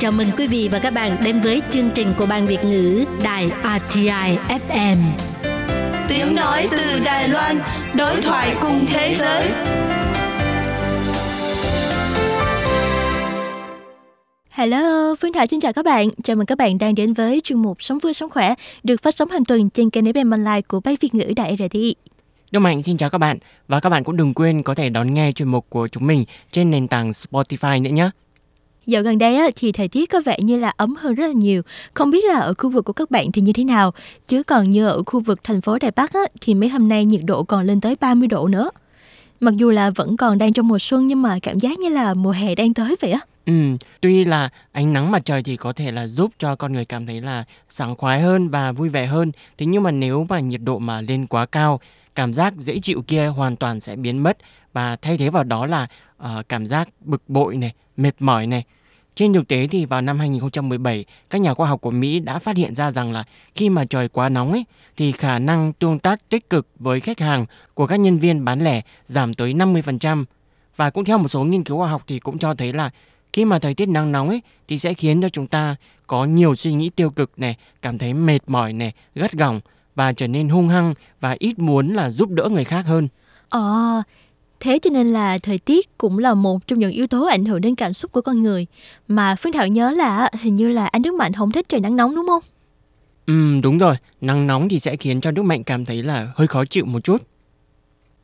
Chào mừng quý vị và các bạn đến với chương trình của Ban Việt ngữ Đài RTI FM. Tiếng nói từ Đài Loan, đối thoại cùng thế giới. Hello, Phương Thảo xin chào các bạn. Chào mừng các bạn đang đến với chuyên mục Sống vui sống khỏe được phát sóng hàng tuần trên kênh FM Online của Ban Việt ngữ Đài RTI. Đức Mạnh xin chào các bạn và các bạn cũng đừng quên có thể đón nghe chuyên mục của chúng mình trên nền tảng Spotify nữa nhé. Dạo gần đây á, thì thời tiết có vẻ như là ấm hơn rất là nhiều. Không biết là ở khu vực của các bạn thì như thế nào. Chứ còn như ở khu vực thành phố Đài Bắc á, thì mấy hôm nay nhiệt độ còn lên tới 30 độ nữa. Mặc dù là vẫn còn đang trong mùa xuân nhưng mà cảm giác như là mùa hè đang tới vậy á. Ừ, tuy là ánh nắng mặt trời thì có thể là giúp cho con người cảm thấy là sảng khoái hơn và vui vẻ hơn. Thế nhưng mà nếu mà nhiệt độ mà lên quá cao, cảm giác dễ chịu kia hoàn toàn sẽ biến mất và thay thế vào đó là uh, cảm giác bực bội này, mệt mỏi này. Trên thực tế thì vào năm 2017, các nhà khoa học của Mỹ đã phát hiện ra rằng là khi mà trời quá nóng ấy, thì khả năng tương tác tích cực với khách hàng của các nhân viên bán lẻ giảm tới 50%. Và cũng theo một số nghiên cứu khoa học thì cũng cho thấy là khi mà thời tiết nắng nóng ấy thì sẽ khiến cho chúng ta có nhiều suy nghĩ tiêu cực này, cảm thấy mệt mỏi này, gắt gỏng và trở nên hung hăng và ít muốn là giúp đỡ người khác hơn. Ờ, thế cho nên là thời tiết cũng là một trong những yếu tố ảnh hưởng đến cảm xúc của con người. Mà Phương Thảo nhớ là hình như là anh Đức Mạnh không thích trời nắng nóng đúng không? Ừ, đúng rồi. Nắng nóng thì sẽ khiến cho Đức Mạnh cảm thấy là hơi khó chịu một chút.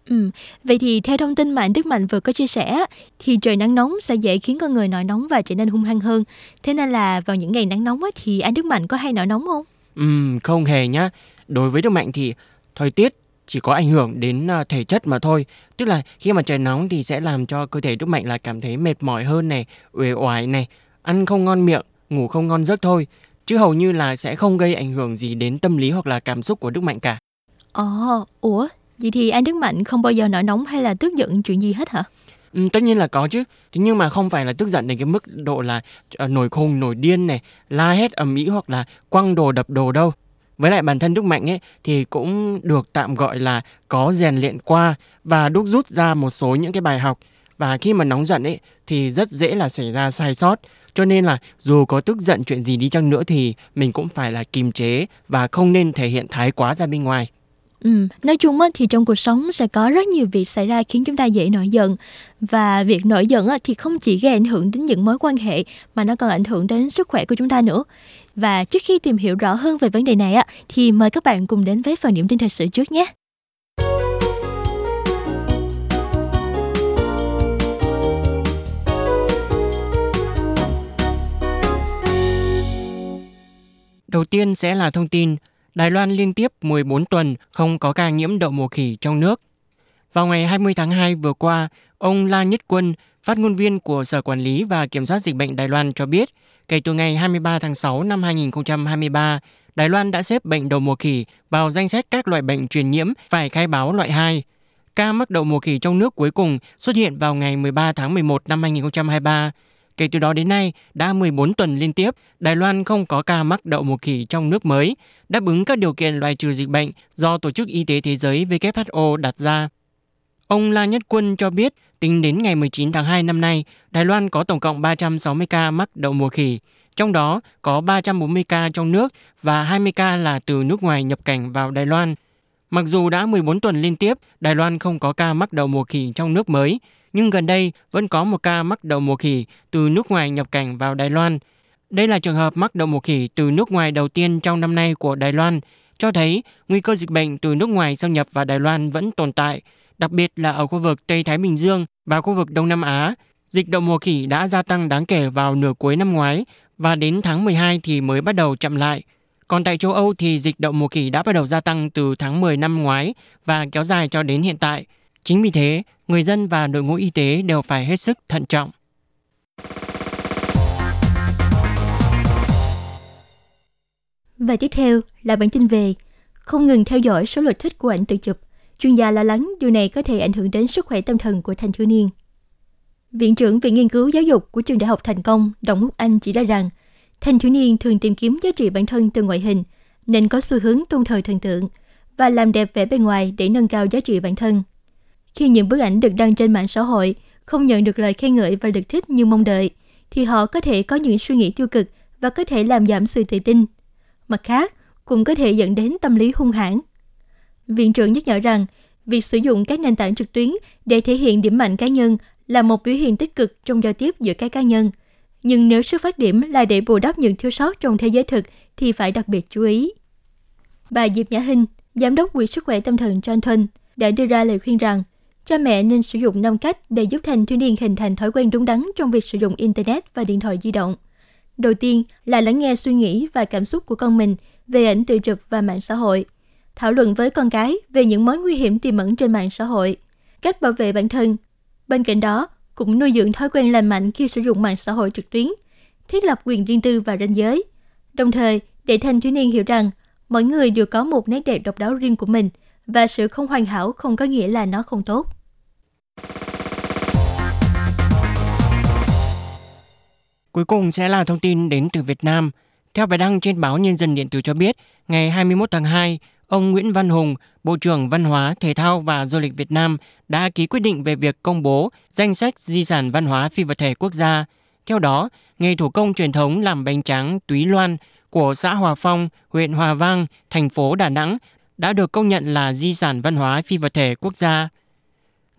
Ừ, vậy thì theo thông tin mà anh Đức Mạnh vừa có chia sẻ, thì trời nắng nóng sẽ dễ khiến con người nổi nóng và trở nên hung hăng hơn. Thế nên là vào những ngày nắng nóng thì anh Đức Mạnh có hay nổi nóng không? Ừ, không hề nhá. Đối với Đức Mạnh thì thời tiết chỉ có ảnh hưởng đến à, thể chất mà thôi. Tức là khi mà trời nóng thì sẽ làm cho cơ thể Đức Mạnh là cảm thấy mệt mỏi hơn này, uể oải này, ăn không ngon miệng, ngủ không ngon giấc thôi. Chứ hầu như là sẽ không gây ảnh hưởng gì đến tâm lý hoặc là cảm xúc của Đức Mạnh cả. Ồ, ủa, vậy thì anh Đức Mạnh không bao giờ nổi nóng hay là tức giận chuyện gì hết hả? Ừ, tất nhiên là có chứ thế nhưng mà không phải là tức giận đến cái mức độ là uh, nổi khùng nổi điên này la hét ầm ĩ hoặc là quăng đồ đập đồ đâu với lại bản thân Đức Mạnh ấy, thì cũng được tạm gọi là có rèn luyện qua và đúc rút ra một số những cái bài học và khi mà nóng giận ấy, thì rất dễ là xảy ra sai sót cho nên là dù có tức giận chuyện gì đi chăng nữa thì mình cũng phải là kiềm chế và không nên thể hiện thái quá ra bên ngoài. Ừ, nói chung á, thì trong cuộc sống sẽ có rất nhiều việc xảy ra khiến chúng ta dễ nổi giận và việc nổi giận á, thì không chỉ gây ảnh hưởng đến những mối quan hệ mà nó còn ảnh hưởng đến sức khỏe của chúng ta nữa. Và trước khi tìm hiểu rõ hơn về vấn đề này á, thì mời các bạn cùng đến với phần điểm tin thời sự trước nhé. Đầu tiên sẽ là thông tin Đài Loan liên tiếp 14 tuần không có ca nhiễm đậu mùa khỉ trong nước. Vào ngày 20 tháng 2 vừa qua, ông La Nhất Quân, phát ngôn viên của Sở Quản lý và Kiểm soát Dịch bệnh Đài Loan cho biết, kể từ ngày 23 tháng 6 năm 2023, Đài Loan đã xếp bệnh đậu mùa khỉ vào danh sách các loại bệnh truyền nhiễm phải khai báo loại 2. Ca mắc đậu mùa khỉ trong nước cuối cùng xuất hiện vào ngày 13 tháng 11 năm 2023. Kể từ đó đến nay, đã 14 tuần liên tiếp, Đài Loan không có ca mắc đậu mùa khỉ trong nước mới, đáp ứng các điều kiện loại trừ dịch bệnh do Tổ chức Y tế Thế giới WHO đặt ra. Ông La Nhất Quân cho biết, tính đến ngày 19 tháng 2 năm nay, Đài Loan có tổng cộng 360 ca mắc đậu mùa khỉ, trong đó có 340 ca trong nước và 20 ca là từ nước ngoài nhập cảnh vào Đài Loan. Mặc dù đã 14 tuần liên tiếp, Đài Loan không có ca mắc đậu mùa khỉ trong nước mới, nhưng gần đây vẫn có một ca mắc đậu mùa khỉ từ nước ngoài nhập cảnh vào Đài Loan. Đây là trường hợp mắc đậu mùa khỉ từ nước ngoài đầu tiên trong năm nay của Đài Loan, cho thấy nguy cơ dịch bệnh từ nước ngoài xâm nhập vào Đài Loan vẫn tồn tại, đặc biệt là ở khu vực Tây Thái Bình Dương và khu vực Đông Nam Á. Dịch đậu mùa khỉ đã gia tăng đáng kể vào nửa cuối năm ngoái và đến tháng 12 thì mới bắt đầu chậm lại. Còn tại châu Âu thì dịch đậu mùa khỉ đã bắt đầu gia tăng từ tháng 10 năm ngoái và kéo dài cho đến hiện tại. Chính vì thế, người dân và đội ngũ y tế đều phải hết sức thận trọng. Và tiếp theo là bản tin về không ngừng theo dõi số lượt thích của ảnh tự chụp. Chuyên gia lo lắng điều này có thể ảnh hưởng đến sức khỏe tâm thần của thanh thiếu niên. Viện trưởng Viện Nghiên cứu Giáo dục của Trường Đại học Thành Công, Đồng Quốc Anh chỉ ra rằng, thanh thiếu niên thường tìm kiếm giá trị bản thân từ ngoại hình, nên có xu hướng tôn thờ thần tượng và làm đẹp vẻ bên ngoài để nâng cao giá trị bản thân. Khi những bức ảnh được đăng trên mạng xã hội không nhận được lời khen ngợi và được thích như mong đợi, thì họ có thể có những suy nghĩ tiêu cực và có thể làm giảm sự tự tin. Mặt khác, cũng có thể dẫn đến tâm lý hung hãn. Viện trưởng nhắc nhở rằng, việc sử dụng các nền tảng trực tuyến để thể hiện điểm mạnh cá nhân là một biểu hiện tích cực trong giao tiếp giữa các cá nhân. Nhưng nếu xuất phát điểm là để bù đắp những thiếu sót trong thế giới thực thì phải đặc biệt chú ý. Bà Diệp Nhã Hinh, Giám đốc Quỹ sức khỏe tâm thần Johnson, đã đưa ra lời khuyên rằng cha mẹ nên sử dụng 5 cách để giúp thanh thiếu niên hình thành thói quen đúng đắn trong việc sử dụng Internet và điện thoại di động. Đầu tiên là lắng nghe suy nghĩ và cảm xúc của con mình về ảnh tự chụp và mạng xã hội. Thảo luận với con cái về những mối nguy hiểm tiềm ẩn trên mạng xã hội, cách bảo vệ bản thân. Bên cạnh đó, cũng nuôi dưỡng thói quen lành mạnh khi sử dụng mạng xã hội trực tuyến, thiết lập quyền riêng tư và ranh giới. Đồng thời, để thanh thiếu niên hiểu rằng mỗi người đều có một nét đẹp độc đáo riêng của mình và sự không hoàn hảo không có nghĩa là nó không tốt. Cuối cùng sẽ là thông tin đến từ Việt Nam. Theo bài đăng trên báo Nhân dân Điện tử cho biết, ngày 21 tháng 2, ông Nguyễn Văn Hùng, Bộ trưởng Văn hóa, Thể thao và Du lịch Việt Nam đã ký quyết định về việc công bố danh sách di sản văn hóa phi vật thể quốc gia. Theo đó, nghề thủ công truyền thống làm bánh tráng túy loan của xã Hòa Phong, huyện Hòa Vang, thành phố Đà Nẵng đã được công nhận là di sản văn hóa phi vật thể quốc gia.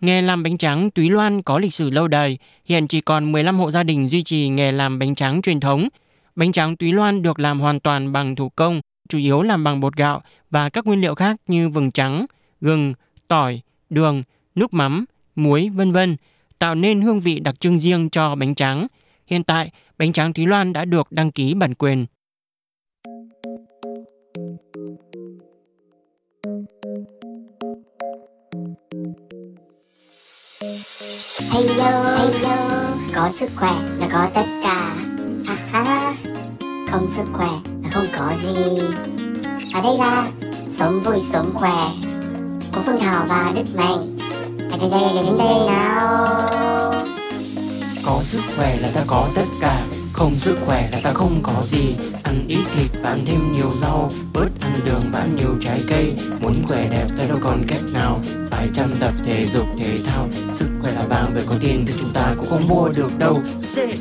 Nghề làm bánh tráng túy loan có lịch sử lâu đời, hiện chỉ còn 15 hộ gia đình duy trì nghề làm bánh tráng truyền thống. Bánh tráng túy loan được làm hoàn toàn bằng thủ công, chủ yếu làm bằng bột gạo và các nguyên liệu khác như vừng trắng, gừng, tỏi, đường, nước mắm, muối, vân vân, tạo nên hương vị đặc trưng riêng cho bánh tráng. Hiện tại, bánh tráng Thúy Loan đã được đăng ký bản quyền. Hey yo, có sức khỏe là có tất cả. Ha ha, không sức khỏe là không có gì. Ở đây là sống vui sống khỏe của Phương Thảo và Đức Mạnh. Hãy đến đây, đến đây nào. Có sức khỏe là ta có tất cả không sức khỏe là ta không có gì. Ăn ít thịt và ăn thêm nhiều rau Bớt ăn đường và ăn nhiều trái cây. Muốn khỏe đẹp ta đâu còn cách nào. Phải chăm tập thể dục thể thao. Sức khỏe là vàng vậy có tiền thì chúng ta cũng không mua được đâu. Dễ.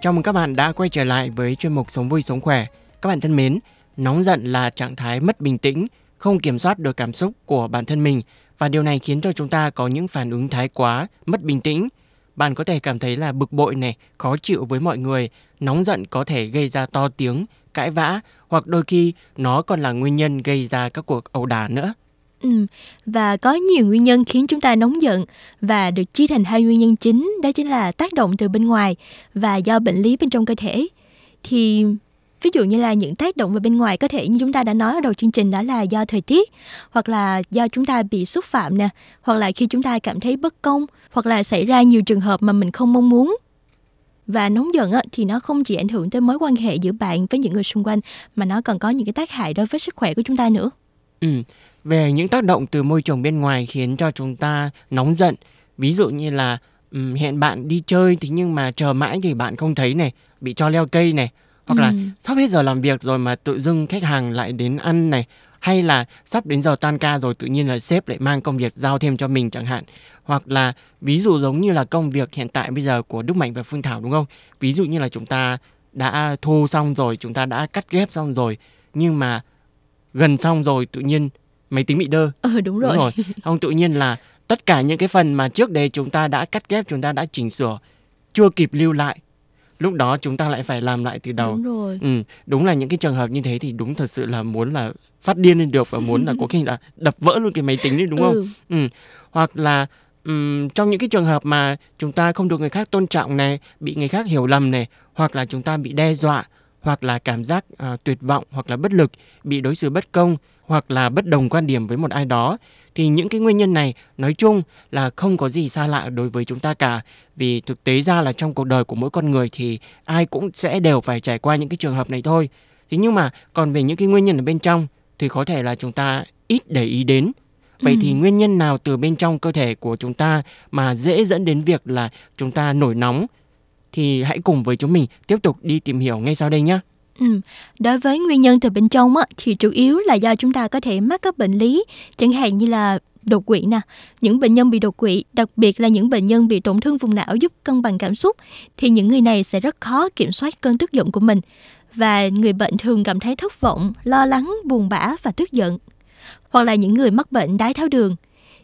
Chào mừng các bạn đã quay trở lại với chuyên mục Sống vui sống khỏe. Các bạn thân mến, nóng giận là trạng thái mất bình tĩnh, không kiểm soát được cảm xúc của bản thân mình và điều này khiến cho chúng ta có những phản ứng thái quá, mất bình tĩnh. Bạn có thể cảm thấy là bực bội này, khó chịu với mọi người, nóng giận có thể gây ra to tiếng, cãi vã hoặc đôi khi nó còn là nguyên nhân gây ra các cuộc ẩu đả nữa. Ừ, và có nhiều nguyên nhân khiến chúng ta nóng giận và được chia thành hai nguyên nhân chính đó chính là tác động từ bên ngoài và do bệnh lý bên trong cơ thể. Thì ví dụ như là những tác động về bên ngoài có thể như chúng ta đã nói ở đầu chương trình đó là do thời tiết hoặc là do chúng ta bị xúc phạm nè hoặc là khi chúng ta cảm thấy bất công hoặc là xảy ra nhiều trường hợp mà mình không mong muốn và nóng giận á, thì nó không chỉ ảnh hưởng tới mối quan hệ giữa bạn với những người xung quanh mà nó còn có những cái tác hại đối với sức khỏe của chúng ta nữa. Ừ, về những tác động từ môi trường bên ngoài khiến cho chúng ta nóng giận, ví dụ như là um, hẹn bạn đi chơi thì nhưng mà chờ mãi thì bạn không thấy này, bị cho leo cây này, hoặc ừ. là sắp hết giờ làm việc rồi mà tự dưng khách hàng lại đến ăn này hay là sắp đến giờ tan ca rồi tự nhiên là sếp lại mang công việc giao thêm cho mình chẳng hạn hoặc là ví dụ giống như là công việc hiện tại bây giờ của Đức Mạnh và Phương Thảo đúng không ví dụ như là chúng ta đã thu xong rồi chúng ta đã cắt ghép xong rồi nhưng mà gần xong rồi tự nhiên máy tính bị đơ ừ đúng rồi, đúng rồi. không tự nhiên là tất cả những cái phần mà trước đây chúng ta đã cắt ghép chúng ta đã chỉnh sửa chưa kịp lưu lại lúc đó chúng ta lại phải làm lại từ đầu. Đúng rồi. Ừ đúng là những cái trường hợp như thế thì đúng thật sự là muốn là phát điên lên được và muốn là có khi là đập vỡ luôn cái máy tính đi đúng không? Ừ, ừ. hoặc là um, trong những cái trường hợp mà chúng ta không được người khác tôn trọng này bị người khác hiểu lầm này hoặc là chúng ta bị đe dọa hoặc là cảm giác uh, tuyệt vọng hoặc là bất lực bị đối xử bất công hoặc là bất đồng quan điểm với một ai đó thì những cái nguyên nhân này nói chung là không có gì xa lạ đối với chúng ta cả. Vì thực tế ra là trong cuộc đời của mỗi con người thì ai cũng sẽ đều phải trải qua những cái trường hợp này thôi. Thế nhưng mà còn về những cái nguyên nhân ở bên trong thì có thể là chúng ta ít để ý đến. Vậy ừ. thì nguyên nhân nào từ bên trong cơ thể của chúng ta mà dễ dẫn đến việc là chúng ta nổi nóng thì hãy cùng với chúng mình tiếp tục đi tìm hiểu ngay sau đây nhé Ừ. Đối với nguyên nhân từ bên trong á, thì chủ yếu là do chúng ta có thể mắc các bệnh lý, chẳng hạn như là đột quỵ nè. Những bệnh nhân bị đột quỵ, đặc biệt là những bệnh nhân bị tổn thương vùng não giúp cân bằng cảm xúc, thì những người này sẽ rất khó kiểm soát cơn tức giận của mình. Và người bệnh thường cảm thấy thất vọng, lo lắng, buồn bã và tức giận. Hoặc là những người mắc bệnh đái tháo đường,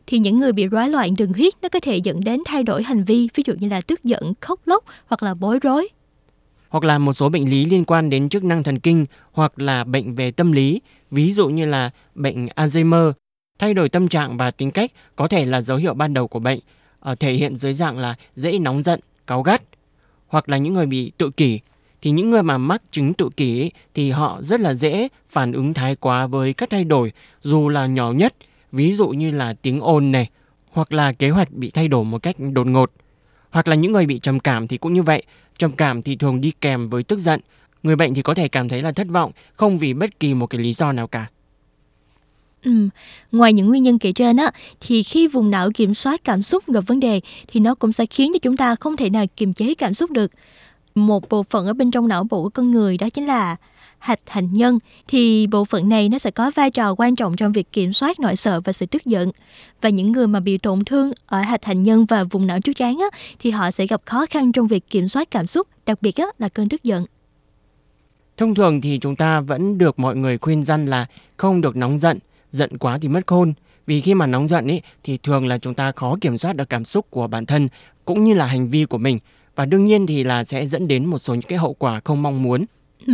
thì những người bị rối loạn đường huyết nó có thể dẫn đến thay đổi hành vi, ví dụ như là tức giận, khóc lóc hoặc là bối rối hoặc là một số bệnh lý liên quan đến chức năng thần kinh hoặc là bệnh về tâm lý, ví dụ như là bệnh Alzheimer. Thay đổi tâm trạng và tính cách có thể là dấu hiệu ban đầu của bệnh, ở thể hiện dưới dạng là dễ nóng giận, cáu gắt, hoặc là những người bị tự kỷ. Thì những người mà mắc chứng tự kỷ thì họ rất là dễ phản ứng thái quá với các thay đổi dù là nhỏ nhất, ví dụ như là tiếng ồn này, hoặc là kế hoạch bị thay đổi một cách đột ngột. Hoặc là những người bị trầm cảm thì cũng như vậy, Trầm cảm thì thường đi kèm với tức giận. Người bệnh thì có thể cảm thấy là thất vọng không vì bất kỳ một cái lý do nào cả. Ừ. Ngoài những nguyên nhân kể trên á, thì khi vùng não kiểm soát cảm xúc gặp vấn đề thì nó cũng sẽ khiến cho chúng ta không thể nào kiềm chế cảm xúc được. Một bộ phận ở bên trong não bộ của con người đó chính là hạch hạnh nhân thì bộ phận này nó sẽ có vai trò quan trọng trong việc kiểm soát nỗi sợ và sự tức giận. Và những người mà bị tổn thương ở hạch hạnh nhân và vùng não trước trán á, thì họ sẽ gặp khó khăn trong việc kiểm soát cảm xúc, đặc biệt á, là cơn tức giận. Thông thường thì chúng ta vẫn được mọi người khuyên răn là không được nóng giận, giận quá thì mất khôn. Vì khi mà nóng giận ấy thì thường là chúng ta khó kiểm soát được cảm xúc của bản thân cũng như là hành vi của mình và đương nhiên thì là sẽ dẫn đến một số những cái hậu quả không mong muốn. Ừ.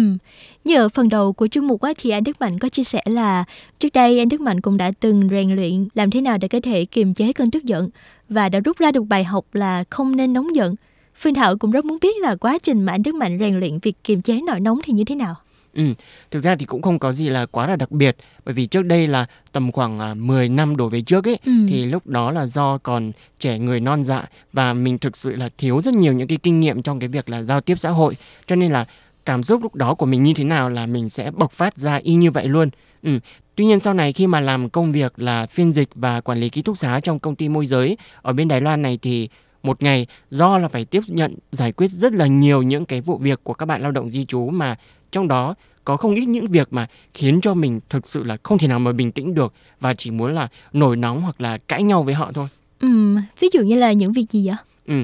Như ở phần đầu của chương mục á, thì anh Đức Mạnh có chia sẻ là trước đây anh Đức Mạnh cũng đã từng rèn luyện làm thế nào để có thể kiềm chế cơn tức giận và đã rút ra được bài học là không nên nóng giận. Phương Thảo cũng rất muốn biết là quá trình mà anh Đức Mạnh rèn luyện việc kiềm chế nỗi nóng thì như thế nào. Ừ, thực ra thì cũng không có gì là quá là đặc biệt bởi vì trước đây là tầm khoảng 10 à, năm đổ về trước ấy ừ. thì lúc đó là do còn trẻ người non dạ và mình thực sự là thiếu rất nhiều những cái kinh nghiệm trong cái việc là giao tiếp xã hội cho nên là cảm xúc lúc đó của mình như thế nào là mình sẽ bộc phát ra y như vậy luôn. Ừ. Tuy nhiên sau này khi mà làm công việc là phiên dịch và quản lý ký túc xá trong công ty môi giới ở bên Đài Loan này thì một ngày do là phải tiếp nhận giải quyết rất là nhiều những cái vụ việc của các bạn lao động di trú mà trong đó có không ít những việc mà khiến cho mình thực sự là không thể nào mà bình tĩnh được và chỉ muốn là nổi nóng hoặc là cãi nhau với họ thôi. Ừ, ví dụ như là những việc gì vậy? Ừ,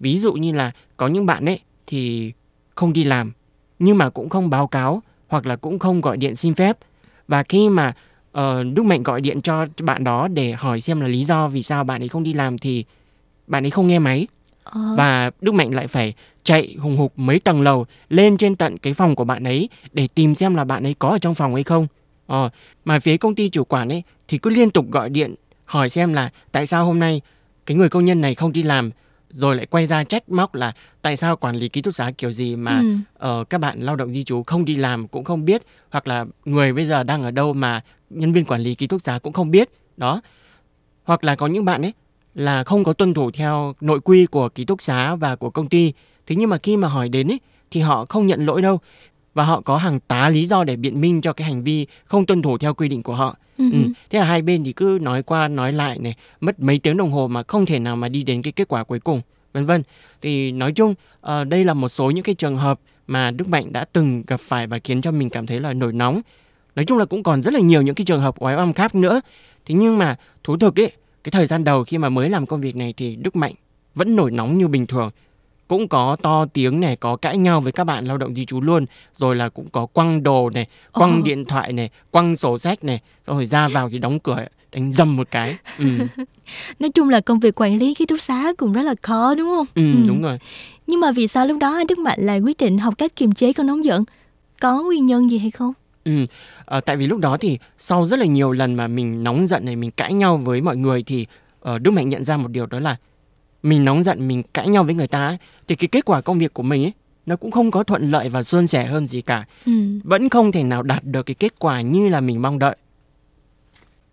ví dụ như là có những bạn ấy thì không đi làm nhưng mà cũng không báo cáo hoặc là cũng không gọi điện xin phép và khi mà uh, Đức Mạnh gọi điện cho bạn đó để hỏi xem là lý do vì sao bạn ấy không đi làm thì bạn ấy không nghe máy à. và Đức Mạnh lại phải chạy hùng hục mấy tầng lầu lên trên tận cái phòng của bạn ấy để tìm xem là bạn ấy có ở trong phòng hay không. Ờ, mà phía công ty chủ quản ấy thì cứ liên tục gọi điện hỏi xem là tại sao hôm nay cái người công nhân này không đi làm rồi lại quay ra trách móc là tại sao quản lý ký túc xá kiểu gì mà ừ. uh, các bạn lao động di trú không đi làm cũng không biết hoặc là người bây giờ đang ở đâu mà nhân viên quản lý ký túc xá cũng không biết. Đó. Hoặc là có những bạn ấy là không có tuân thủ theo nội quy của ký túc xá và của công ty. Thế nhưng mà khi mà hỏi đến ấy thì họ không nhận lỗi đâu và họ có hàng tá lý do để biện minh cho cái hành vi không tuân thủ theo quy định của họ. Ừ. Ừ. Thế là hai bên thì cứ nói qua nói lại này, mất mấy tiếng đồng hồ mà không thể nào mà đi đến cái kết quả cuối cùng, vân vân. Thì nói chung uh, đây là một số những cái trường hợp mà Đức Mạnh đã từng gặp phải và khiến cho mình cảm thấy là nổi nóng. Nói chung là cũng còn rất là nhiều những cái trường hợp oái oăm khác nữa. Thế nhưng mà thú thực ấy, cái thời gian đầu khi mà mới làm công việc này thì Đức Mạnh vẫn nổi nóng như bình thường cũng có to tiếng này, có cãi nhau với các bạn lao động di trú luôn, rồi là cũng có quăng đồ này, quăng oh. điện thoại này, quăng sổ sách này, rồi ra vào thì đóng cửa đánh dầm một cái. Ừ. Nói chung là công việc quản lý ký túc xá cũng rất là khó đúng không? Ừ, ừ. đúng rồi. Nhưng mà vì sao lúc đó anh Đức Mạnh lại quyết định học cách kiềm chế cơn nóng giận? Có nguyên nhân gì hay không? Ừ, à, tại vì lúc đó thì sau rất là nhiều lần mà mình nóng giận này, mình cãi nhau với mọi người thì uh, Đức Mạnh nhận ra một điều đó là mình nóng giận mình cãi nhau với người ta ấy, thì cái kết quả công việc của mình ấy nó cũng không có thuận lợi và suôn sẻ hơn gì cả ừ. vẫn không thể nào đạt được cái kết quả như là mình mong đợi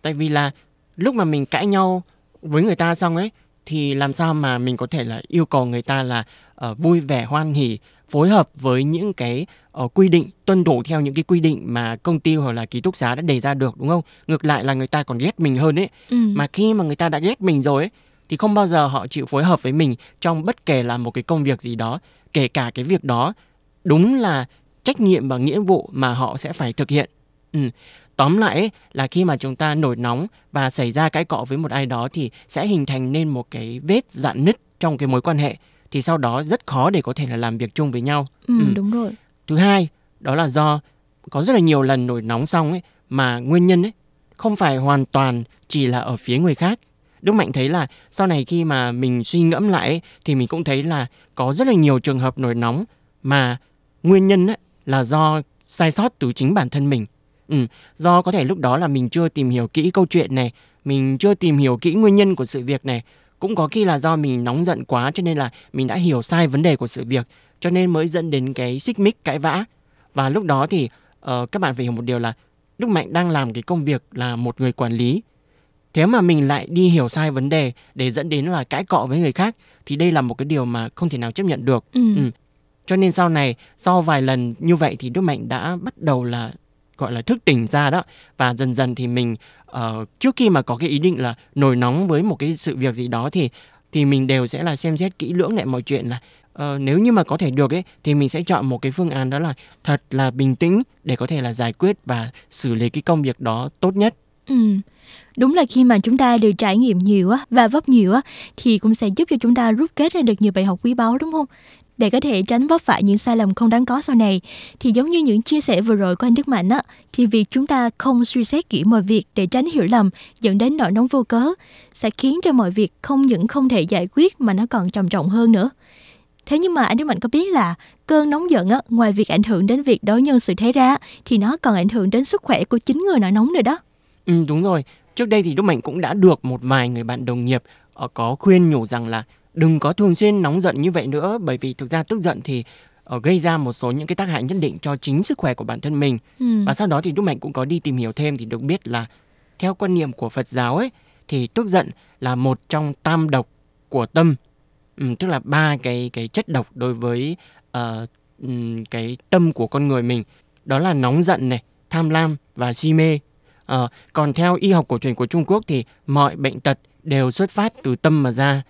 tại vì là lúc mà mình cãi nhau với người ta xong ấy thì làm sao mà mình có thể là yêu cầu người ta là uh, vui vẻ hoan hỉ phối hợp với những cái uh, quy định tuân thủ theo những cái quy định mà công ty hoặc là ký túc xá đã đề ra được đúng không ngược lại là người ta còn ghét mình hơn ấy ừ. mà khi mà người ta đã ghét mình rồi ấy thì không bao giờ họ chịu phối hợp với mình trong bất kể là một cái công việc gì đó kể cả cái việc đó đúng là trách nhiệm và nghĩa vụ mà họ sẽ phải thực hiện. Ừ. Tóm lại ấy, là khi mà chúng ta nổi nóng và xảy ra cái cọ với một ai đó thì sẽ hình thành nên một cái vết dạn nứt trong cái mối quan hệ thì sau đó rất khó để có thể là làm việc chung với nhau. Ừ, ừ. đúng rồi. Thứ hai, đó là do có rất là nhiều lần nổi nóng xong ấy mà nguyên nhân ấy không phải hoàn toàn chỉ là ở phía người khác. Đức Mạnh thấy là sau này khi mà mình suy ngẫm lại ấy, thì mình cũng thấy là có rất là nhiều trường hợp nổi nóng mà nguyên nhân ấy là do sai sót từ chính bản thân mình. Ừ, do có thể lúc đó là mình chưa tìm hiểu kỹ câu chuyện này, mình chưa tìm hiểu kỹ nguyên nhân của sự việc này, cũng có khi là do mình nóng giận quá cho nên là mình đã hiểu sai vấn đề của sự việc cho nên mới dẫn đến cái xích mích cãi vã và lúc đó thì uh, các bạn phải hiểu một điều là Đức Mạnh đang làm cái công việc là một người quản lý thế mà mình lại đi hiểu sai vấn đề để dẫn đến là cãi cọ với người khác thì đây là một cái điều mà không thể nào chấp nhận được ừ. Ừ. cho nên sau này sau vài lần như vậy thì Đức Mạnh đã bắt đầu là gọi là thức tỉnh ra đó và dần dần thì mình uh, trước khi mà có cái ý định là nổi nóng với một cái sự việc gì đó thì thì mình đều sẽ là xem xét kỹ lưỡng lại mọi chuyện là uh, nếu như mà có thể được ấy thì mình sẽ chọn một cái phương án đó là thật là bình tĩnh để có thể là giải quyết và xử lý cái công việc đó tốt nhất. Ừ. Đúng là khi mà chúng ta được trải nghiệm nhiều á và vấp nhiều á thì cũng sẽ giúp cho chúng ta rút kết ra được nhiều bài học quý báu đúng không? Để có thể tránh vấp phải những sai lầm không đáng có sau này thì giống như những chia sẻ vừa rồi của anh Đức Mạnh á thì việc chúng ta không suy xét kỹ mọi việc để tránh hiểu lầm dẫn đến nỗi nóng vô cớ sẽ khiến cho mọi việc không những không thể giải quyết mà nó còn trầm trọng hơn nữa. Thế nhưng mà anh Đức Mạnh có biết là cơn nóng giận á, ngoài việc ảnh hưởng đến việc đối nhân xử thế ra thì nó còn ảnh hưởng đến sức khỏe của chính người nổi nóng nữa đó. Ừ đúng rồi. Trước đây thì Đức Mạnh cũng đã được một vài người bạn đồng nghiệp ờ, có khuyên nhủ rằng là đừng có thường xuyên nóng giận như vậy nữa bởi vì thực ra tức giận thì uh, gây ra một số những cái tác hại nhất định cho chính sức khỏe của bản thân mình. Ừ. Và sau đó thì Đức Mạnh cũng có đi tìm hiểu thêm thì được biết là theo quan niệm của Phật giáo ấy thì tức giận là một trong tam độc của tâm Ừ, tức là ba cái cái chất độc đối với uh, cái tâm của con người mình đó là nóng giận này tham lam và si mê uh, còn theo y học cổ truyền của Trung Quốc thì mọi bệnh tật đều xuất phát từ tâm mà ra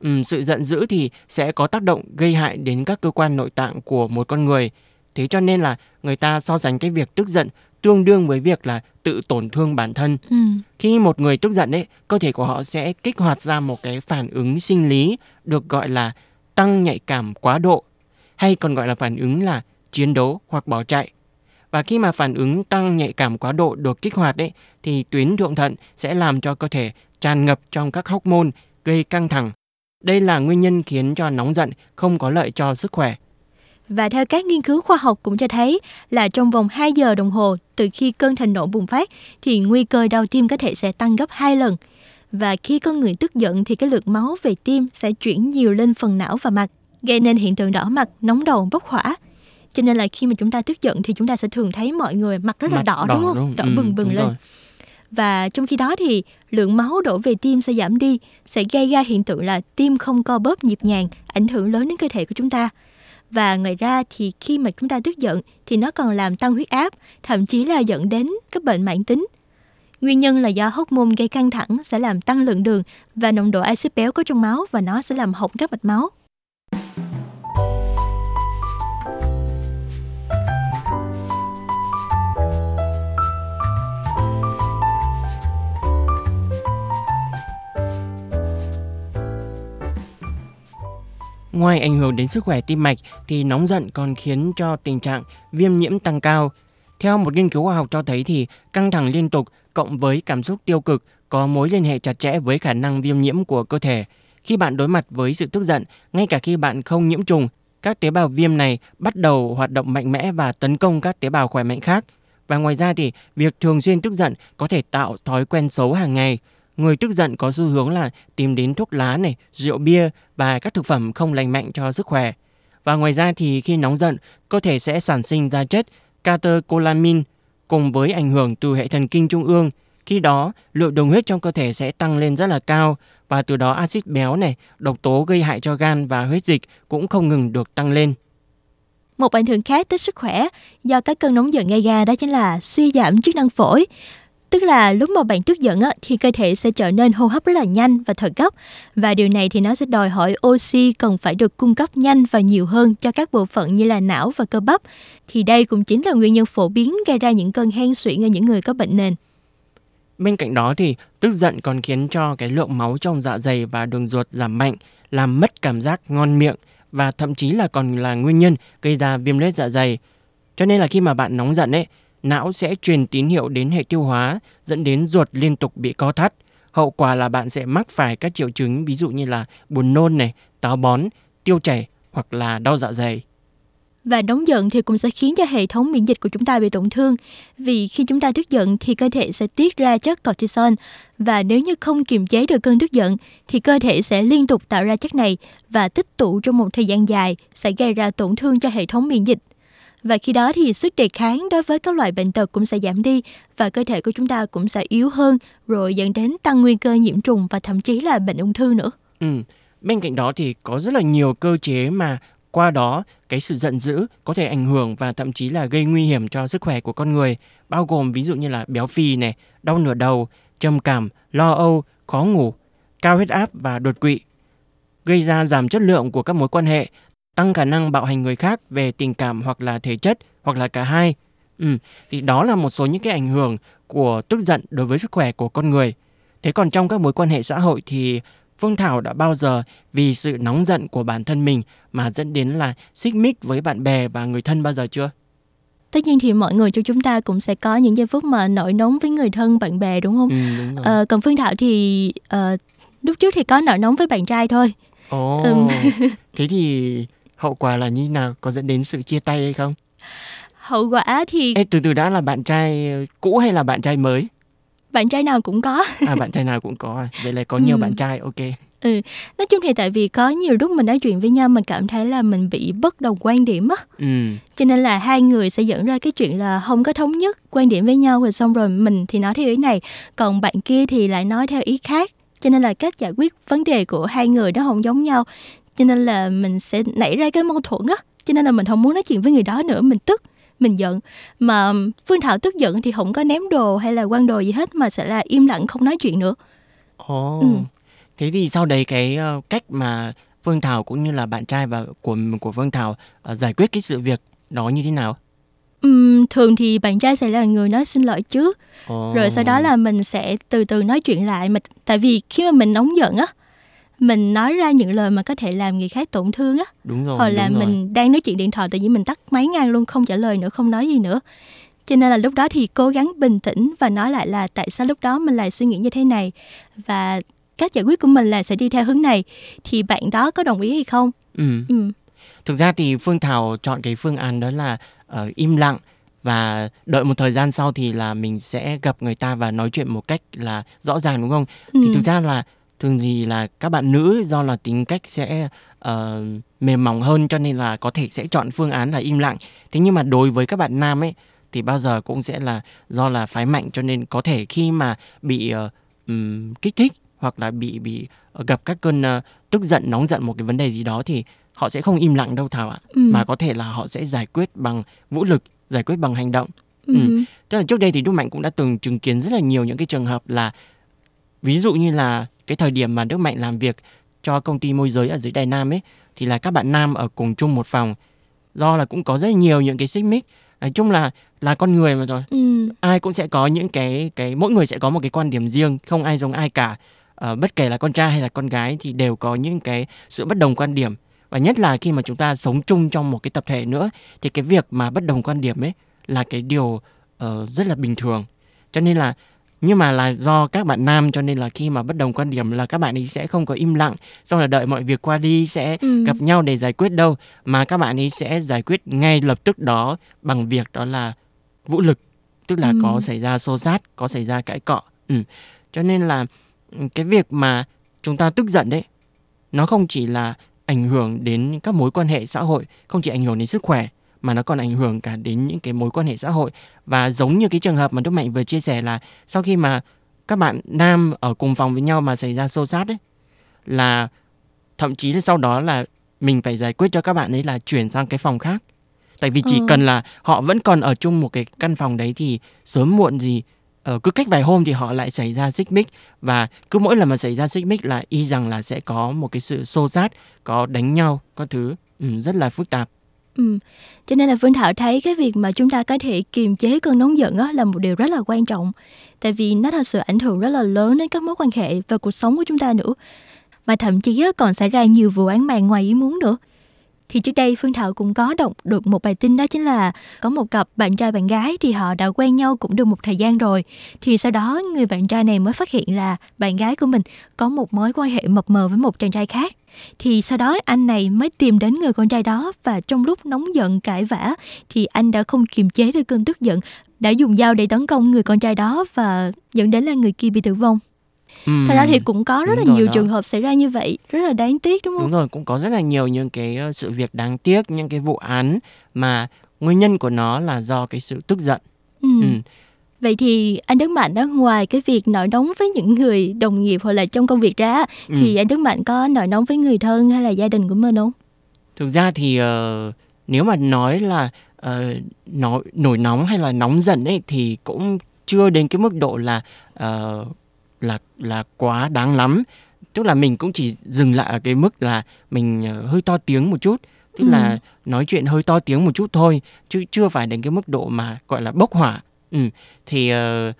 um, sự giận dữ thì sẽ có tác động gây hại đến các cơ quan nội tạng của một con người thế cho nên là người ta so sánh cái việc tức giận tương đương với việc là tự tổn thương bản thân. Ừ. Khi một người tức giận ấy, cơ thể của họ sẽ kích hoạt ra một cái phản ứng sinh lý được gọi là tăng nhạy cảm quá độ hay còn gọi là phản ứng là chiến đấu hoặc bỏ chạy. Và khi mà phản ứng tăng nhạy cảm quá độ được kích hoạt ấy thì tuyến thượng thận sẽ làm cho cơ thể tràn ngập trong các hormone gây căng thẳng. Đây là nguyên nhân khiến cho nóng giận không có lợi cho sức khỏe. Và theo các nghiên cứu khoa học cũng cho thấy là trong vòng 2 giờ đồng hồ từ khi cơn thịnh nộ bùng phát thì nguy cơ đau tim có thể sẽ tăng gấp 2 lần. Và khi con người tức giận thì cái lượng máu về tim sẽ chuyển nhiều lên phần não và mặt, gây nên hiện tượng đỏ mặt, nóng đầu, bốc hỏa. Cho nên là khi mà chúng ta tức giận thì chúng ta sẽ thường thấy mọi người mặt rất là mặt đỏ, đỏ đúng không? Đúng. Đỏ ừ, bừng bừng lên. Rồi. Và trong khi đó thì lượng máu đổ về tim sẽ giảm đi, sẽ gây ra hiện tượng là tim không co bóp nhịp nhàng, ảnh hưởng lớn đến cơ thể của chúng ta. Và ngoài ra thì khi mà chúng ta tức giận thì nó còn làm tăng huyết áp, thậm chí là dẫn đến các bệnh mãn tính. Nguyên nhân là do hormone gây căng thẳng sẽ làm tăng lượng đường và nồng độ axit béo có trong máu và nó sẽ làm hỏng các mạch máu. Ngoài ảnh hưởng đến sức khỏe tim mạch thì nóng giận còn khiến cho tình trạng viêm nhiễm tăng cao. Theo một nghiên cứu khoa học cho thấy thì căng thẳng liên tục cộng với cảm xúc tiêu cực có mối liên hệ chặt chẽ với khả năng viêm nhiễm của cơ thể. Khi bạn đối mặt với sự tức giận, ngay cả khi bạn không nhiễm trùng, các tế bào viêm này bắt đầu hoạt động mạnh mẽ và tấn công các tế bào khỏe mạnh khác. Và ngoài ra thì việc thường xuyên tức giận có thể tạo thói quen xấu hàng ngày, Người tức giận có xu hướng là tìm đến thuốc lá này, rượu bia và các thực phẩm không lành mạnh cho sức khỏe. Và ngoài ra thì khi nóng giận, cơ thể sẽ sản sinh ra chất catecholamine cùng với ảnh hưởng từ hệ thần kinh trung ương. Khi đó, lượng đường huyết trong cơ thể sẽ tăng lên rất là cao và từ đó axit béo này, độc tố gây hại cho gan và huyết dịch cũng không ngừng được tăng lên. Một ảnh hưởng khác tới sức khỏe do các cơn nóng giận gây ra đó chính là suy giảm chức năng phổi Tức là lúc mà bạn tức giận á, thì cơ thể sẽ trở nên hô hấp rất là nhanh và thở gấp. Và điều này thì nó sẽ đòi hỏi oxy cần phải được cung cấp nhanh và nhiều hơn cho các bộ phận như là não và cơ bắp. Thì đây cũng chính là nguyên nhân phổ biến gây ra những cơn hen suyễn ở những người có bệnh nền. Bên cạnh đó thì tức giận còn khiến cho cái lượng máu trong dạ dày và đường ruột giảm mạnh, làm mất cảm giác ngon miệng và thậm chí là còn là nguyên nhân gây ra viêm loét dạ dày. Cho nên là khi mà bạn nóng giận ấy, não sẽ truyền tín hiệu đến hệ tiêu hóa dẫn đến ruột liên tục bị co thắt. Hậu quả là bạn sẽ mắc phải các triệu chứng ví dụ như là buồn nôn này, táo bón, tiêu chảy hoặc là đau dạ dày. Và nóng giận thì cũng sẽ khiến cho hệ thống miễn dịch của chúng ta bị tổn thương. Vì khi chúng ta tức giận thì cơ thể sẽ tiết ra chất cortisol và nếu như không kiềm chế được cơn tức giận thì cơ thể sẽ liên tục tạo ra chất này và tích tụ trong một thời gian dài sẽ gây ra tổn thương cho hệ thống miễn dịch. Và khi đó thì sức đề kháng đối với các loại bệnh tật cũng sẽ giảm đi và cơ thể của chúng ta cũng sẽ yếu hơn rồi dẫn đến tăng nguy cơ nhiễm trùng và thậm chí là bệnh ung thư nữa. Ừ. Bên cạnh đó thì có rất là nhiều cơ chế mà qua đó cái sự giận dữ có thể ảnh hưởng và thậm chí là gây nguy hiểm cho sức khỏe của con người, bao gồm ví dụ như là béo phì này, đau nửa đầu, trầm cảm, lo âu, khó ngủ, cao huyết áp và đột quỵ, gây ra giảm chất lượng của các mối quan hệ, tăng khả năng bạo hành người khác về tình cảm hoặc là thể chất hoặc là cả hai. Ừ, thì đó là một số những cái ảnh hưởng của tức giận đối với sức khỏe của con người. Thế còn trong các mối quan hệ xã hội thì Phương Thảo đã bao giờ vì sự nóng giận của bản thân mình mà dẫn đến là xích mích với bạn bè và người thân bao giờ chưa? Tất nhiên thì mọi người cho chúng ta cũng sẽ có những giây phút mà nổi nóng với người thân, bạn bè đúng không? Ừ, đúng rồi. Ờ, còn Phương Thảo thì uh, lúc trước thì có nổi nóng với bạn trai thôi. Ồ, Ừm. thế thì hậu quả là như nào? Có dẫn đến sự chia tay hay không? Hậu quả thì Ê, từ từ đã là bạn trai cũ hay là bạn trai mới? bạn trai nào cũng có. À, bạn trai nào cũng có à? Vậy là có nhiều Ừm. bạn trai, ok. Ừ, nói chung thì tại vì có nhiều lúc mình nói chuyện với nhau mình cảm thấy là mình bị bất đồng quan điểm á. Ừ, Cho nên là hai người sẽ dẫn ra cái chuyện là không có thống nhất quan điểm với nhau rồi xong rồi mình thì nói theo ý này, còn bạn kia thì lại nói theo ý khác. Cho nên là cách giải quyết vấn đề của hai người nó không giống nhau. Cho nên là mình sẽ nảy ra cái mâu thuẫn á. Cho nên là mình không muốn nói chuyện với người đó nữa, mình tức, mình giận. Mà Phương Thảo tức giận thì không có ném đồ hay là quăng đồ gì hết mà sẽ là im lặng không nói chuyện nữa. ồ. Ừ. Thế thì sau đấy cái ờ, cách mà Phương Thảo cũng như là bạn trai và của của Phương Thảo ờ, giải quyết cái sự việc đó như thế nào? Ừm, thường thì bạn trai sẽ là người nói xin lỗi trước Ồ. rồi sau đó là mình sẽ từ từ nói chuyện lại mà tại vì khi mà mình nóng giận á mình nói ra những lời mà có thể làm người khác tổn thương á đúng rồi, hoặc là đúng rồi. mình đang nói chuyện điện thoại tự nhiên mình tắt máy ngang luôn không trả lời nữa không nói gì nữa cho nên là lúc đó thì cố gắng bình tĩnh và nói lại là tại sao lúc đó mình lại suy nghĩ như thế này và cách giải quyết của mình là sẽ đi theo hướng này thì bạn đó có đồng ý hay không Ừ. ừ Thực ra thì Phương Thảo chọn cái phương án đó là ờ, im lặng và đợi một thời gian sau thì là mình sẽ gặp người ta và nói chuyện một cách là rõ ràng đúng không? Thì Ừ. thực ra là thường thì là các bạn nữ do là tính cách sẽ ờ, mềm mỏng hơn cho nên là có thể sẽ chọn phương án là im lặng. Thế nhưng mà đối với các bạn nam ấy thì bao giờ cũng sẽ là do là phái mạnh cho nên có thể khi mà bị ờ, ừm, kích thích hoặc là bị bị ờ, gặp các cơn ờ, tức giận nóng giận một cái vấn đề gì đó thì họ sẽ không im lặng đâu Thảo ạ ừ. mà có thể là họ sẽ giải quyết bằng vũ lực giải quyết bằng hành động ừ. ừ. tức là trước đây thì Đức Mạnh cũng đã từng chứng kiến rất là nhiều những cái trường hợp là ví dụ như là cái thời điểm mà Đức Mạnh làm việc cho công ty môi giới ở dưới Đài Nam ấy thì là các bạn nam ở cùng chung một phòng. Do là cũng có rất nhiều những cái xích mích. Nói chung là là con người mà rồi. Ừ. ai cũng sẽ có những cái cái mỗi người sẽ có một cái quan điểm riêng không ai giống ai cả. Ờ, bất kể là con trai hay là con gái thì đều có những cái sự bất đồng quan điểm. Và nhất là khi mà chúng ta sống chung trong một cái tập thể nữa thì cái việc mà bất đồng quan điểm ấy là cái điều ờ, rất là bình thường. Cho nên là nhưng mà là do các bạn nam cho nên là khi mà bất đồng quan điểm là các bạn ấy sẽ không có im lặng xong là đợi mọi việc qua đi sẽ Ừ. gặp nhau để giải quyết đâu mà các bạn ấy sẽ giải quyết ngay lập tức đó bằng việc đó là vũ lực tức là Ừ. có xảy ra xô xát có xảy ra cãi cọ ừ. cho nên là ừ, cái việc mà chúng ta tức giận đấy nó không chỉ là ảnh hưởng đến các mối quan hệ xã hội không chỉ ảnh hưởng đến sức khỏe mà nó còn ảnh hưởng cả đến những cái mối quan hệ xã hội. Và giống như cái trường hợp mà Đức Mạnh vừa chia sẻ là sau khi mà các bạn nam ở cùng phòng với nhau mà xảy ra xô xát ấy là thậm chí là sau đó là mình phải giải quyết cho các bạn ấy là chuyển sang cái phòng khác. Tại vì chỉ Ờ. cần là họ vẫn còn ở chung một cái căn phòng đấy thì sớm muộn gì uh, cứ cách vài hôm thì họ lại xảy ra xích mích. Và cứ mỗi lần mà xảy ra xích mích là y rằng là sẽ có một cái sự xô xát có đánh nhau có thứ ừ, rất là phức tạp Ừ. Cho nên là Phương Thảo thấy cái việc mà chúng ta có thể kiềm chế cơn nóng giận á, là một điều rất là quan trọng. Tại vì nó thật sự ảnh hưởng rất là lớn đến các mối quan hệ và cuộc sống của chúng ta nữa. Mà thậm chí á, còn xảy ra nhiều vụ án mạng ngoài ý muốn nữa. Thì trước đây Phương Thảo cũng có đọc được một bài tin đó chính là có một cặp bạn trai bạn gái thì họ đã quen nhau cũng được một thời gian rồi. Thì sau đó người bạn trai này mới phát hiện là bạn gái của mình có một mối quan hệ mập mờ với một chàng trai khác thì sau đó anh này mới tìm đến người con trai đó và trong lúc nóng giận cãi vã thì anh đã không kiềm chế được cơn tức giận đã dùng dao để tấn công người con trai đó và dẫn đến là người kia bị tử vong Ừ, Thật ra thì cũng có rất là nhiều đó. trường hợp xảy ra như vậy, rất là đáng tiếc đúng không? Đúng rồi, cũng có rất là nhiều những cái ờ, sự việc đáng tiếc, những cái vụ án mà nguyên nhân của nó là do cái sự tức giận. Ừ. ừ. Vậy thì anh Đức Mạnh đó ngoài cái việc nổi nóng với những người đồng nghiệp hoặc là trong công việc ra ừ. thì anh Đức Mạnh có nổi nóng với người thân hay là gia đình của mình không? Thực ra thì uh, nếu mà nói là uh, nổi nổi nóng hay là nóng giận ấy thì cũng chưa đến cái mức độ là uh, là là quá đáng lắm. Tức là mình cũng chỉ dừng lại ở cái mức là mình uh, hơi to tiếng một chút tức ừ. là nói chuyện hơi to tiếng một chút thôi chứ chưa phải đến cái mức độ mà gọi là bốc hỏa Ừ, thì uh,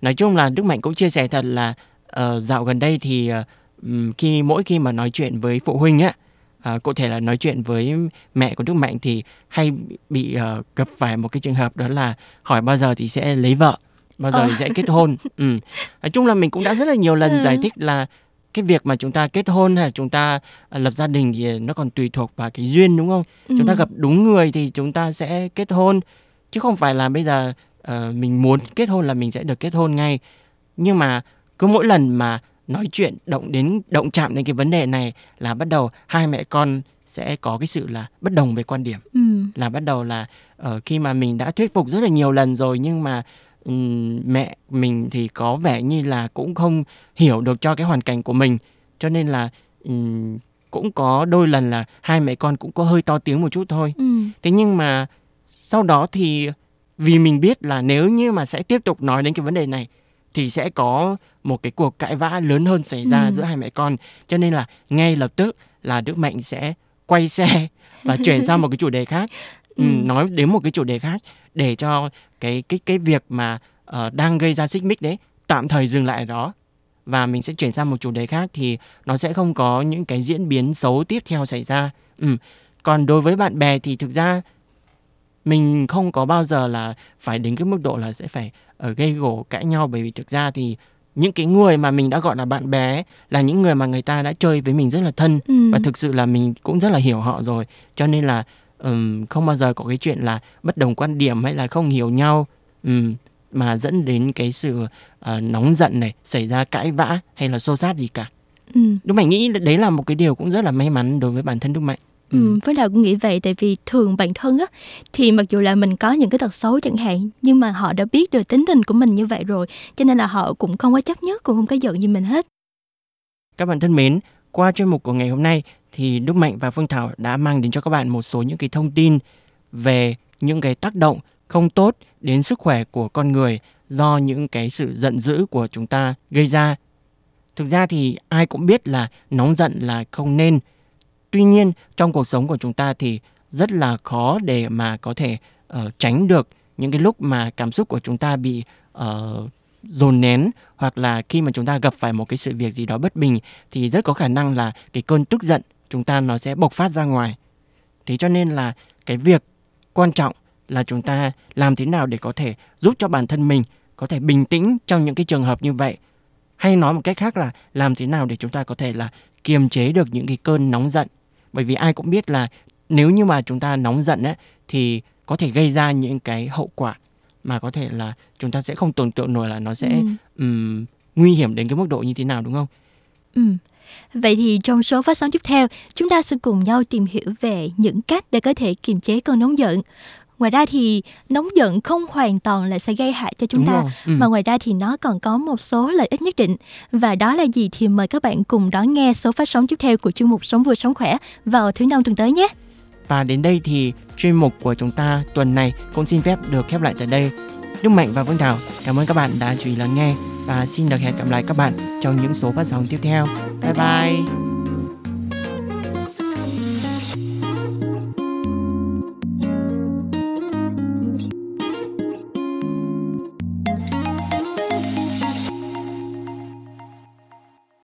nói chung là Đức Mạnh cũng chia sẻ thật là uh, dạo gần đây thì uh, khi mỗi khi mà nói chuyện với phụ huynh á, uh, cụ thể là nói chuyện với mẹ của Đức Mạnh thì hay bị uh, gặp phải một cái trường hợp đó là hỏi bao giờ thì sẽ lấy vợ, bao giờ thì sẽ kết hôn. Ừ. Nói chung là mình cũng đã rất là nhiều lần ừ. giải thích là cái việc mà chúng ta kết hôn hay là chúng ta lập gia đình thì nó còn tùy thuộc vào cái duyên đúng không? Ừ. Chúng ta gặp đúng người thì chúng ta sẽ kết hôn chứ không phải là bây giờ uh, mình muốn kết hôn là mình sẽ được kết hôn ngay nhưng mà cứ mỗi lần mà nói chuyện động đến động chạm đến cái vấn đề này là bắt đầu hai mẹ con sẽ có cái sự là bất đồng về quan điểm ừ. là bắt đầu là uh, khi mà mình đã thuyết phục rất là nhiều lần rồi nhưng mà um, mẹ mình thì có vẻ như là cũng không hiểu được cho cái hoàn cảnh của mình cho nên là um, cũng có đôi lần là hai mẹ con cũng có hơi to tiếng một chút thôi ừ. thế nhưng mà sau đó thì vì mình biết là nếu như mà sẽ tiếp tục nói đến cái vấn đề này thì sẽ có một cái cuộc cãi vã lớn hơn xảy ra ừ. giữa hai mẹ con cho nên là ngay lập tức là Đức Mạnh sẽ quay xe và chuyển sang một cái chủ đề khác ừ. Ừ, nói đến một cái chủ đề khác để cho cái cái cái việc mà uh, đang gây ra xích mích đấy tạm thời dừng lại ở đó và mình sẽ chuyển sang một chủ đề khác thì nó sẽ không có những cái diễn biến xấu tiếp theo xảy ra. Ừ. Còn đối với bạn bè thì thực ra mình không có bao giờ là phải đến cái mức độ là sẽ phải ở ờ, gây gổ cãi nhau. Bởi vì thực ra thì những cái người mà mình đã gọi là bạn bè là những người mà người ta đã chơi với mình rất là thân. Ừ. và thực sự là mình cũng rất là hiểu họ rồi. Cho nên là um, không bao giờ có cái chuyện là bất đồng quan điểm hay là không hiểu nhau. Um, mà dẫn đến cái sự uh, nóng giận này xảy ra cãi vã hay là xô xát gì cả. Ừ. Đức Mạnh nghĩ đấy là một cái điều cũng rất là may mắn đối với bản thân Đức Mạnh Ừ. với nào cũng nghĩ vậy tại vì thường bản thân á thì mặc dù là mình có những cái tật xấu chẳng hạn nhưng mà họ đã biết được tính tình của mình như vậy rồi cho nên là họ cũng không có chấp nhất cũng không có giận gì mình hết các bạn thân mến qua chuyên mục của ngày hôm nay thì Đức Mạnh và Phương Thảo đã mang đến cho các bạn một số những cái thông tin về những cái tác động không tốt đến sức khỏe của con người do những cái sự giận dữ của chúng ta gây ra. Thực ra thì ai cũng biết là nóng giận là không nên Tuy nhiên trong cuộc sống của chúng ta thì rất là khó để mà có thể uh, tránh được những cái lúc mà cảm xúc của chúng ta bị uh, dồn nén hoặc là khi mà chúng ta gặp phải một cái sự việc gì đó bất bình thì rất có khả năng là cái cơn tức giận chúng ta nó sẽ bộc phát ra ngoài. Thế cho nên là cái việc quan trọng là chúng ta làm thế nào để có thể giúp cho bản thân mình có thể bình tĩnh trong những cái trường hợp như vậy. Hay nói một cách khác là làm thế nào để chúng ta có thể là kiềm chế được những cái cơn nóng giận bởi vì ai cũng biết là nếu như mà chúng ta nóng giận ấy, thì có thể gây ra những cái hậu quả mà có thể là chúng ta sẽ không tưởng tượng nổi là nó sẽ ừ. um, nguy hiểm đến cái mức độ như thế nào đúng không? Ừ. Vậy thì trong số phát sóng tiếp theo, chúng ta sẽ cùng nhau tìm hiểu về những cách để có thể kiềm chế cơn nóng giận. Ngoài ra thì nóng giận không hoàn toàn là sẽ gây hại cho chúng Đúng ta, ừ. mà ngoài ra thì nó còn có một số lợi ích nhất định. Và đó là gì thì mời các bạn cùng đón nghe số phát sóng tiếp theo của chuyên mục Sống vừa sống khỏe vào thứ năm tuần tới nhé. Và đến đây thì chuyên mục của chúng ta tuần này cũng xin phép được khép lại tại đây. Đức Mạnh và Vương Thảo. Cảm ơn các bạn đã chú ý lắng nghe và xin được hẹn gặp lại các bạn trong những số phát sóng tiếp theo. Bye bye. bye.